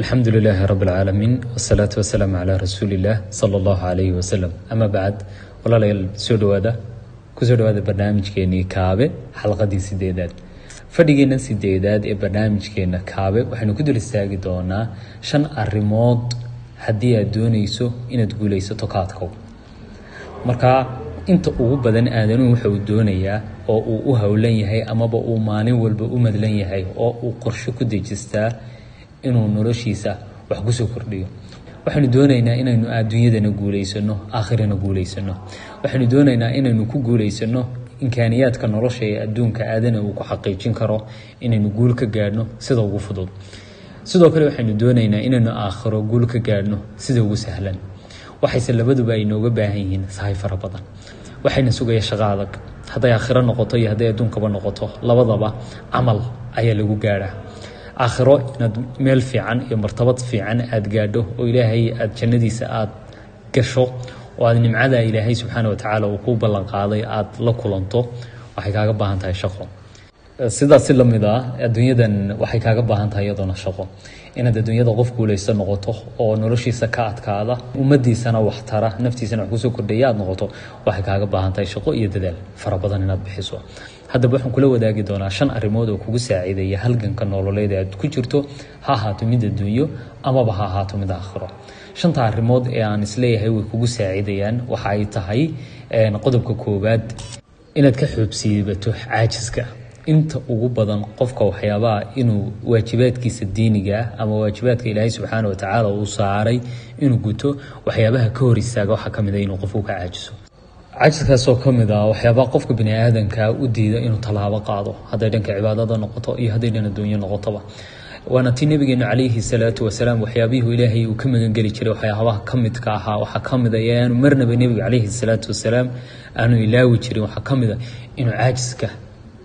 alxamdu lilaahi rab اlcaalamiin wsalaatu wasalaamu calaa rasuuli illaah sala allahu calayhi wasalam ama bacd walaalayaal soo dhawaada ku soo dhawaada barnaamijkeenii kaabe xalqadii sideedaad. Fadhigeenna sideedaad ee barnaamijkeena kaabe waxaynu ku dul istaagi doonaa shan arrimood haddii aad doonayso inaad guulaysato kaadkow markaa inta ugu badan aadanuhu waxa uu doonayaa oo uu u howlan yahay amaba uu maalin walba u madlan yahay oo uu qorsho ku dejistaa inuu noloshiisa wax ku soo kordhiyo. Waxaynu doonaynaa inaynu adduunyadana guulaysano aakhirana guulaysano waxaynu doonaynaa inaynu ku guulaysano imkaaniyaadka nolosha ee adduunka aadana uu ku xaqiijin karo inaynu guul ka gaadhno sida ugu fudud. Sidoo kale waxaynu doonaynaa inaynu aakhiro guul ka gaadhno sida ugu sahlan. Waxayse labaduba ay nooga baahan yihiin sahay fara badan. Waxayna sugaya shaqo adag. Hadday aakhiro noqoto iyo hadday adduunkaba noqoto labadaba camal ayaa lagu gaadhaa aakhiro inaad meel fiican iyo martabad fiican aad gaadho oo ilaahay aad jannadiisa aad gasho oo aad nimcada ilaahay subxaana watacaala uu kuu ballanqaaday aad la kulanto waxay kaaga baahan tahay shaqo. Sidaas si la mid ah adduunyadan waxay kaaga baahan tahay iyadoona shaqo inaad adduunyada qof guulaysto noqoto oo noloshiisa ka adkaada ummadiisana wax tara naftiisana wax ku soo kordhaya aad noqoto waxay kaaga baahan tahay shaqo iyo dadaal fara badan inaad bixiso haddaba waxaan kula wadaagi doonaa shan arrimood oo kugu saaciidaya halganka nololeed aad ku jirto ha ahaato mid adduunyo amaba ha ahaato mid aakhiro shanta arrimood ee aan is leeyahay way kugu saaciidayaan waxa ay tahay qodobka koowaad inaad ka xoobsiibato caajiska inta ugu badan qofka waxyaabaha inuu waajibaadkiisa diiniga ah ama waajibaadka ilaahay subxaana watacaala uu saaray inuu guto waxyaabaha ka hor istaaga waxaa ka mid a inuu qofku ka caajiso. Caajiskaasoo ka mid ah waxyaabaha qofka bini aadanka u diida inuu tallaabo qaado hadday dhanka cibaadada noqoto iyo hadday dhan adduunyo noqotoba. Waana tii nabigeenu calayhi salaatu wasalaam waxyaabihii ilaahay uu ka magangeli jiray waxyaabaha ka midka ahaa waxaa ka mid a ee aanu marnaba nebiga calayhi salaatu wasalaam aanu ilaawi jirin waxaa ka mid a inuu caajiska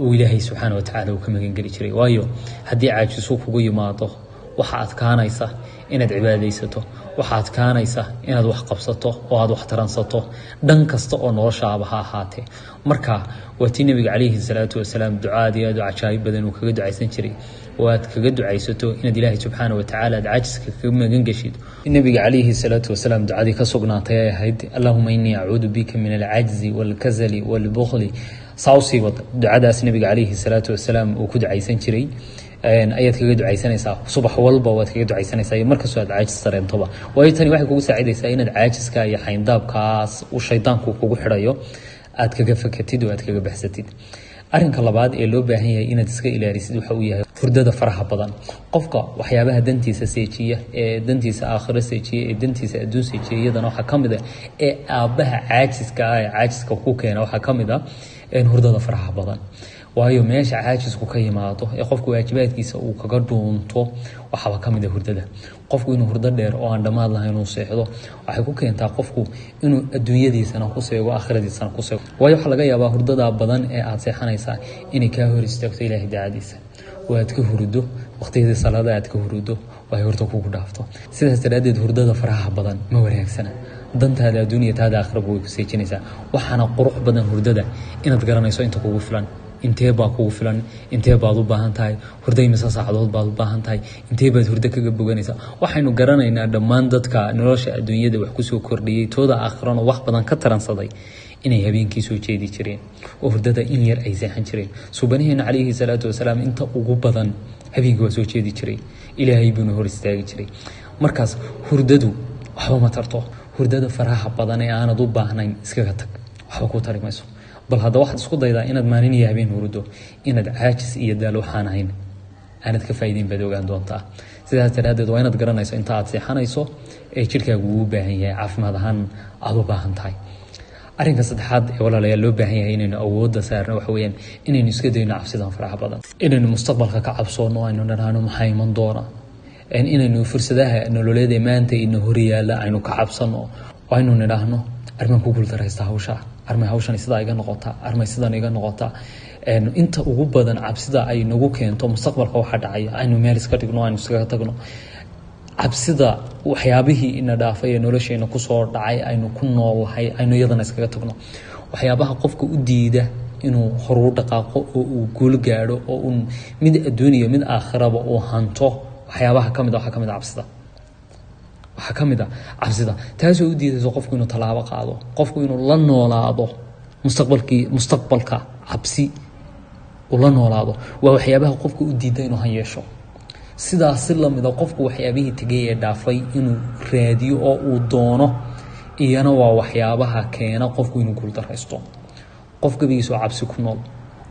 uu ilaahay subxaana watacaala uu ka magangeli jiray. Waayo haddii caajisu kugu yimaado waxa adkaanaysa inaad cibaadaysato waxa adkaanaysa inaad wax qabsato oo aad wax taransato dhan kasta oo noloshaaba ha ahaatee marka waa tii nebiga calayhi salaatu wasalaam ducaad iyo u cajaayib badan uu kaga ducaysan jiray. Oo kaga ducaysato inaad ilaahay subxaana watacaala aad caajiska kaga magan geshid nebiga calayhi salaatu wasalaam ducadii ka sugnaatay ay ahayd allahuma innii acuudu bika min alcajzi waalkasali waalbukhli wad ducadaas nebiga calayhi salaatu wasalaam uu ku ducaysan jiray. Ayaad kaga ducaysanaysaa subax walba waad kaga ducaysanaysaa iyo markastoo aad caajis dareentoba waayo tani waxay kugu saacidaysaa inaad caajiska iyo xayndaabkaas uu shaydaanku kugu xidhayo aad kaga fakatid oo aad kaga baxsatid. Arrinka labaad ee loo baahan yahay inaad iska ilaalisid waxa uu yahay hurdada faraha badan. Qofka waxyaabaha dantiisa seejiya ee dantiisa aakhiro seejiya ee dantiisa adduun seejiya iyadana waxaa ka mid a ee aabbaha caajiska ah ee caajiska ku keena waxaa ka mid a hurdada faraha badan. Waayo meesha caajisku ka yimaado ee qofku waajibaadkiisa uu kaga dhuunto waxaaba ka mid a hurdada. Qofku inuu hurdo dheer oo aan dhammaad lahayn uu seexdo waxay ku keentaa qofku inuu adduunyadiisana ku seego aakhiradiisana ku seego. Waayo waxaa laga yaabaa hurdada badan ee aad seexanaysaa inay kaa hor istaagto ilaahay daacadiisa oo aad ka hurdo waqtiyadii salaada aad ka hurdo ay hurdo kugu dhaafto. Sidaas daraaddeed hurdada faraha badan ma wanaagsana dantaada adduuniya taada aakhiraba way ku seejinaysaa. Waxaana qurux badan hurdada inaad garanayso inta kugu filan intee baa kugu filan intee baad u baahan tahay hurday mise saacadood baad u baahan tahay intee baad hurdo kaga boganaysaa waxaynu garanaynaa dhammaan dadka nolosha adduunyada wax ku soo kordhiyey tooda aakhirana wax badan ka taransaday inay habeenkii soo jeedi jireen oo hurdada in yar ay seexan jireen. Suubanaheena calayhi salaatu wasalaam inta ugu badan habeenkii waa soo jeedi jiray. Ilaahay buuna hor istaagi jiray. Markaas hurdadu waxba ma tarto. Hurdada faraha badan ee aanad u baahnayn iskaga tag. Waxba ku tari mayso bal hadda waxaad isku daydaa inaad maalin iyo habeen hurdo inaad caajis iyo daal waxaan ahayn aanad ka faa'iideyn baad ogaan doontaa. Sidaas daraaddeed waa inaad garanayso inta aad seexanayso ee jidhkaagu uu u baahan yahay. Caafimaad ahaan aada u baahan tahay arrinka saddexaad ee walaalayaal loo baahan yahay inaynu awoodda saarno waxa weeyaan inaynu iska dayno cabsidan faraha badan. Inaynu mustaqbalka ka cabsoono aynu dhanaano maxaa iman doona? Inaynu fursadaha nololeed ee maanta ina horyaala aynu ka cabsano? Oo aynu nidhaahno armaan ku guuldaraysta hawsha. Armay hawshan sidaa iga noqotaa armay sidan iga noqotaa inta ugu badan cabsida ay nagu keento mustaqbalka waxa dhacaya. Aynu meel iska dhigno aynu iskaga tagno. Cabsida waxyaabihii ina dhaafay ee nolosheena ku soo dhacay aynu ku noolahay aynu iyadana iskaga tagno. Waxyaabaha qofka u diida inuu horuu dhaqaaqo oo uu guul gaadho oo uu mid adduuniya mid aakhiraba uu hanto waxyaabaha ka mid a waxaa ka mid a cabsida. Waxaa ka a cabsida. Taasoo u diidayso qofku inuu tallaabo qaado qofku inuu la noolaado mustaqbalkii mustaqbalka cabsi uu la noolaado. Waa waxyaabaha qofka u diida inuu han yeesho sidaas si lamida qofku waxyaabihii tegay ee dhaafay inuu raadiyo oo uu doono iyana waa waxyaabaha keena qofku inuu guuldaraysto qof gabigiisoo cabsi ku nool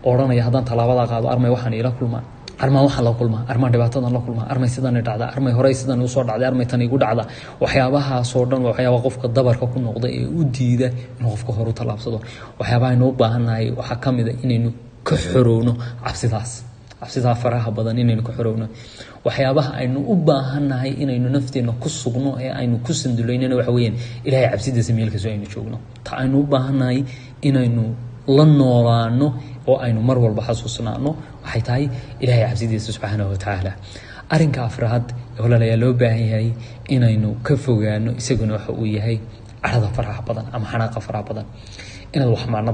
odhanaya haddaan tallaabadaa qaado armay waxaan iila kulmaa armaan waxaan la kulmaa armaan dhibaatadan la kulmaa armay sidani dhacda. Armay horey sidan u soo dhacday. Armay tan igu dhacda. Waxyaabahaasoo dhan waa waxyaaba qofka dabarka ku noqda ee u diida inuu qofka horu tallaabsado. Waxyaabaha aynu baahannahay. Waxaa ka mid a inaynu ka xorowno cabsidaas cabsidaa faraha badan inaynu ka xorowno. Waxyaabaha aynu u baahannahay inaynu nafteenna ku sugno ee aynu ku sanduleynana waxa weyaan ilaahay cabsidiisa meelkaso aynu joogno. Ta aynu u baahannahay inaynu la noolaano oo aynu mar walba xasuusnaano waxay tahay ilaahay cabsidiisa subxaanahu watacaala arinka afraad walaalayaa loo baahan yahay inaynu ka fogaano isaguna waxa uu yahay carada faraha badan ama xanaaqa faraha badan. Inaad wax macno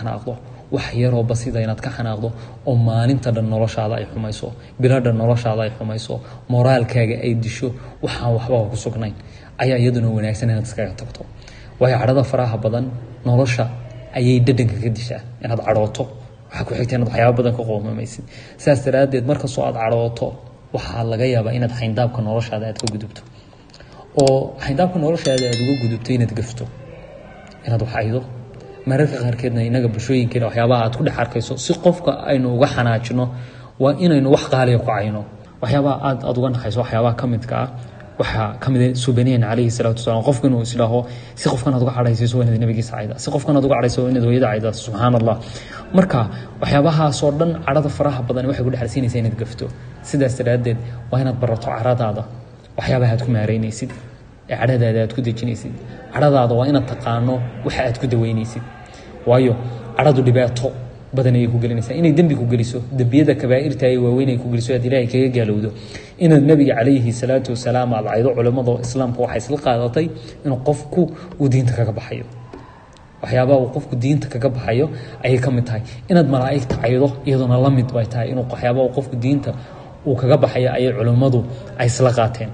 xanaaqdo wax yaroo basida inaad ka xanaaqdo oo maalinta dhan noloshaada ay xumayso biladha noloshaada ay xumayso moraalkaaga ay disho waxaan waxbaa ku sugnayn. Ayaa iyaduna wanaagsan inaad iskaga tagto. Waayo cadhada faraha badan nolosha ayay dhadhanka ka dishaa inaad cadhooto. Waxaa ku xigta inaad waxyaaba badan ka qoomamaysid sidaas daraaddeed markastoo aad cadhooto waxaa laga yaabaa inaad xayndaabka noloshaada aad ka gudubto. Oo xayndaabka noloshaada aad uga gudubto inaad gafto. Inaad waxaydo mararka qaarkeedna inaga bulshooyinkeena waxyaabaha aad ku dhex arkayso si qofka aynu uga xanaajino waa inaynu wax qaaliya ku cayno. Waxyaabaha aad aad uga naxayso waxyaabaha ka midka ah waxaa ka mid subaniyeen calayhi salaatu wasalaam qofku inuu isdhaho si qofkan uga cadhaysiiso waa inaad nabigiisa cayda si qofkan uga cadhayso waa inaad hooyada cayda subxaan allah marka waxyaabahaasoo dhan cadhada faraha badan waxay ku dhexalsiinaysaa inaad gafto. Sidaas daraaddeed waa inaad barato caradaada waxyaabaha aad ku maareynaysid ee cadhadaada aad ku dejinaysid. Cadhadaada waa inaad taqaano waxa aad ku daweynaysid waayo cadhadu dhibaato badan ayay ku gelinaysaa. Inay dembi ku geliso dembiyada kabaa'irta ay waaweyn ay ku geliso aad ilaahay kaga gaalowdo inaad nabiga calayhi salaatu wasalaam aad caydo islaamka waxay isla qaadatay inuu qofku uu diinta kaga baxayo. Waxyaabaha uu qofku diinta kaga baxayo ayay ka mid tahay. Inaad malaa'igta caydo iyaduna la mid bay tahay. Inuu waxyaabaha qofku diinta uu kaga baxayo ayay culimmadu ay isla qaateen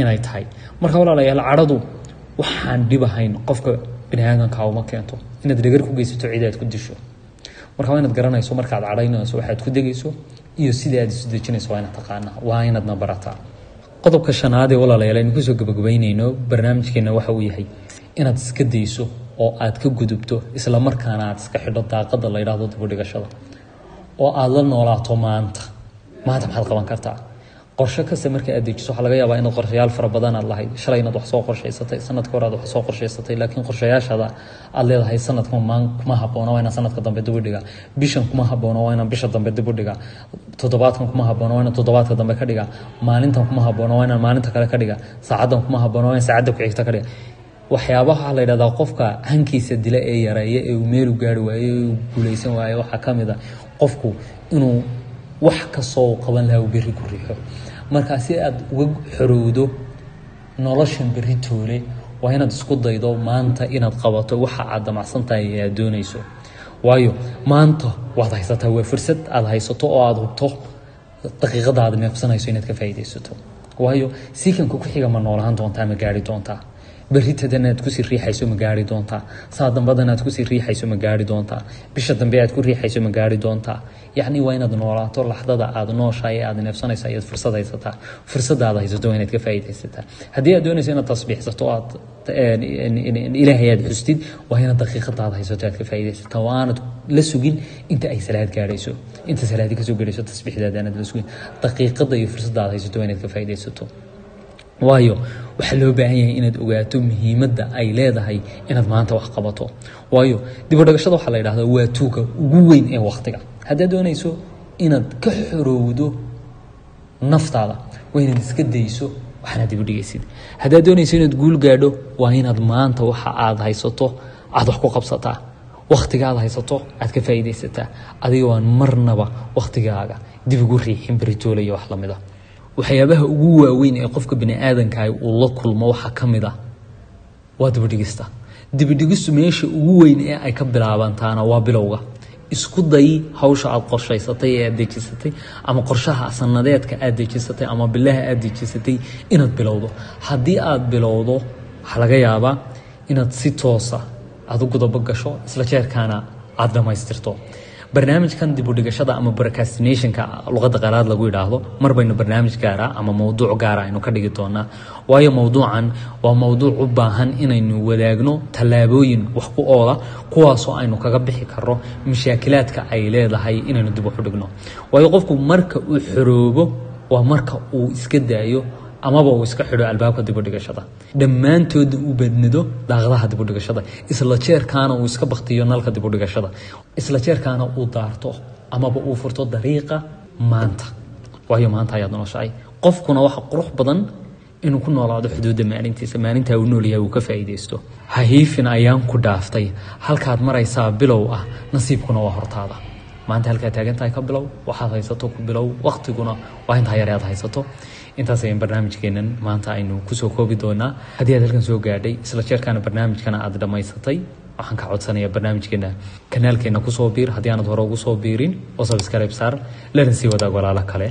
inay tahay. Marka walaalayaal cadhadu waxaan dhibahayn qofka bini aadamka uma keento inaad dhegar ku geysato cid aad ku disho. Marka waa inaad garanayso markaad cadhaynayso waxaad ku degayso iyo sida aad isu dejinayso waa inaad taqaanaa waa inaadna barataa qodobka shanaad ee walaalayaal aynu ku soo gabagabaynayno barnaamijkeena waxa uu yahay inaad iska dayso oo aad ka gudubto isla markaana aad iska xidho daaqada la yidhaahdo dibudhigashada oo aad la noolaato maanta. Maanta maxaad qaban kartaa qorshe kasta marka aad dejiso waxaa laga yaabaa inaad qorshayaal fara badan lahayd. Shalay inaad wax soo qorshaysatay sanadka hore aad wax soo qorshaysatay laakiin qorshayaashaada aad leedahay sanadka maan kuma habboona waa inaan sanadka dambe dib u dhigaa bishan kuma habboona waa inaan bisha dambe dib u dhigaa toddobaadkan kuma habboona waa inaan toddobaadka dambe ka dhigaa maalintan kuma habboona waa inaan maalinta kale ka dhigaa saacaddan kuma habboona waa inaan saacadda ku xigta ka dhigaa waxyaabaha la yidhahdaa qofka hankiisa dila ee yareeya ee uu meelu gaari waayo ee uu guulaysan waayo waxaa ka mid a qofku inuu wax kastoo uu qaban lahaa uu berri ku riixo. Markaa si aad uga xorowdo noloshan berri toole waa inaad isku daydo maanta inaad qabato waxa aad damacsan tahay ee aad doonayso. Waayo maanta waad haysataa waa fursad aad haysato oo aada hubto daqiiqada aad neefsanayso inaad ka faa'iidaysato. Waayo siikanka ku xiga ma noolahaan doontaa ma gaari doontaa berritadan aad ku sii riixayso ma gaari doontaa saa dambadan aad ku sii riixayso ma gaari doontaa bisha dambe aad ku riixayso ma gaari doontaa yacni waa inaad noolaato laxdada aad nooshahay aad neefsanayso ayaad fursad haysataa fursadda aad haysato waa inaad ka faa'iidaysataa haddii aad doonayso inaad tasbiixsato aad ilaahay aad xustid waa inaad daqiiqada haysato aad ka faa'iidaysataa aanad la sugin inta ay salaad gaarayso. Inta salaadi ka soo gaarayso tasbiixdaada aanad la sugin. Daqiiqada iyo fursadda haysato waa inaad ka faa'iidaysato waayo waxaa loo baahan yahay inaad ogaato muhiimadda ay leedahay inaad maanta wax qabato. Waayo dibudhagashada waxaa la yidhahdaa waa tuuga ugu weyn ee wakhtiga haddaad doonayso inaad ka xorowdo naftaada waa inaad iska dayso waxaana dibudhigaysid haddaad doonayso inaad guul gaadho waa inaad maanta waxa aad haysato aad wax ku qabsataa. Wakhtiga haysato aad ka faa'iidaysataa. Adigoo aan marnaba wakhtigaaga dib ugu riixin beritoole iyo wax la mid a waxyaabaha ugu waaweyn ee qofka bani aadankaah uu la kulmo waxaa ka mid ah waa dibidhigista. Dibidhigistu meesha ugu weyn ee ay ka bilaabantaana waa bilowga. Isku day hawsha aad qorshaysatay ee aad dejisatay ama qorshaha sanadeedka aad dejisatay ama bilaha aad dejisatay inaad bilowdo. Haddii aad bilowdo waxaa laga yaabaa inaad si toosa aad u gudobo gasho isla jeerkaana aada dhammaystirto barnaamijkan dibudhigashada ama procrastinationka luqadda qalaad lagu yidhaahdo mar baynu barnaamij gaara ama mowduuc gaara aynu ka dhigi doonaa. Waayo mowduucan waa mowduuc u baahan inaynu wadaagno tallaabooyin wax ku oola kuwaasoo aynu kaga bixi karno mashaakilaadka ay leedahay inaynu dib waxu dhigno waayo qofku marka uu xoroobo waa marka uu iska daayo amaba uu iska xidho albaabka dibudhigashada dhammaantoodna uu badnido daaqadaha dibudhigashada isla jeerkaana uu iska baktiyo nalka dibudhigashada isla jeerkaana uu daarto amaba uu furto dariiqa maanta. Waayo maanta ayaad noloshahay qofkuna waxa qurux badan inuu ku noolaado xuduudda maalintiisa maalintaa uu noolyahay uu ka faa'iidaysto. Hahiifin ayaan ku dhaaftay. Halkaad maraysaa bilow ah nasiibkuna waa hortaada. Maanta halkaa taagantahay ka bilow waxaad haysato ku bilow waktiguna waa intaa yare aad haysato intaas ayaan barnaamijkeenan maanta aynu ku soo koobi doonaa. Haddii aad halkan soo gaadhay isla jeerkaana barnaamijkana aad dhammaysatay waxaan ka codsanayaa barnaamijkeena kanaalkeena ku soo biir. Haddii aanad hore ugu soo biirin oo sabscribe saar lana sii wadaag walaalo kale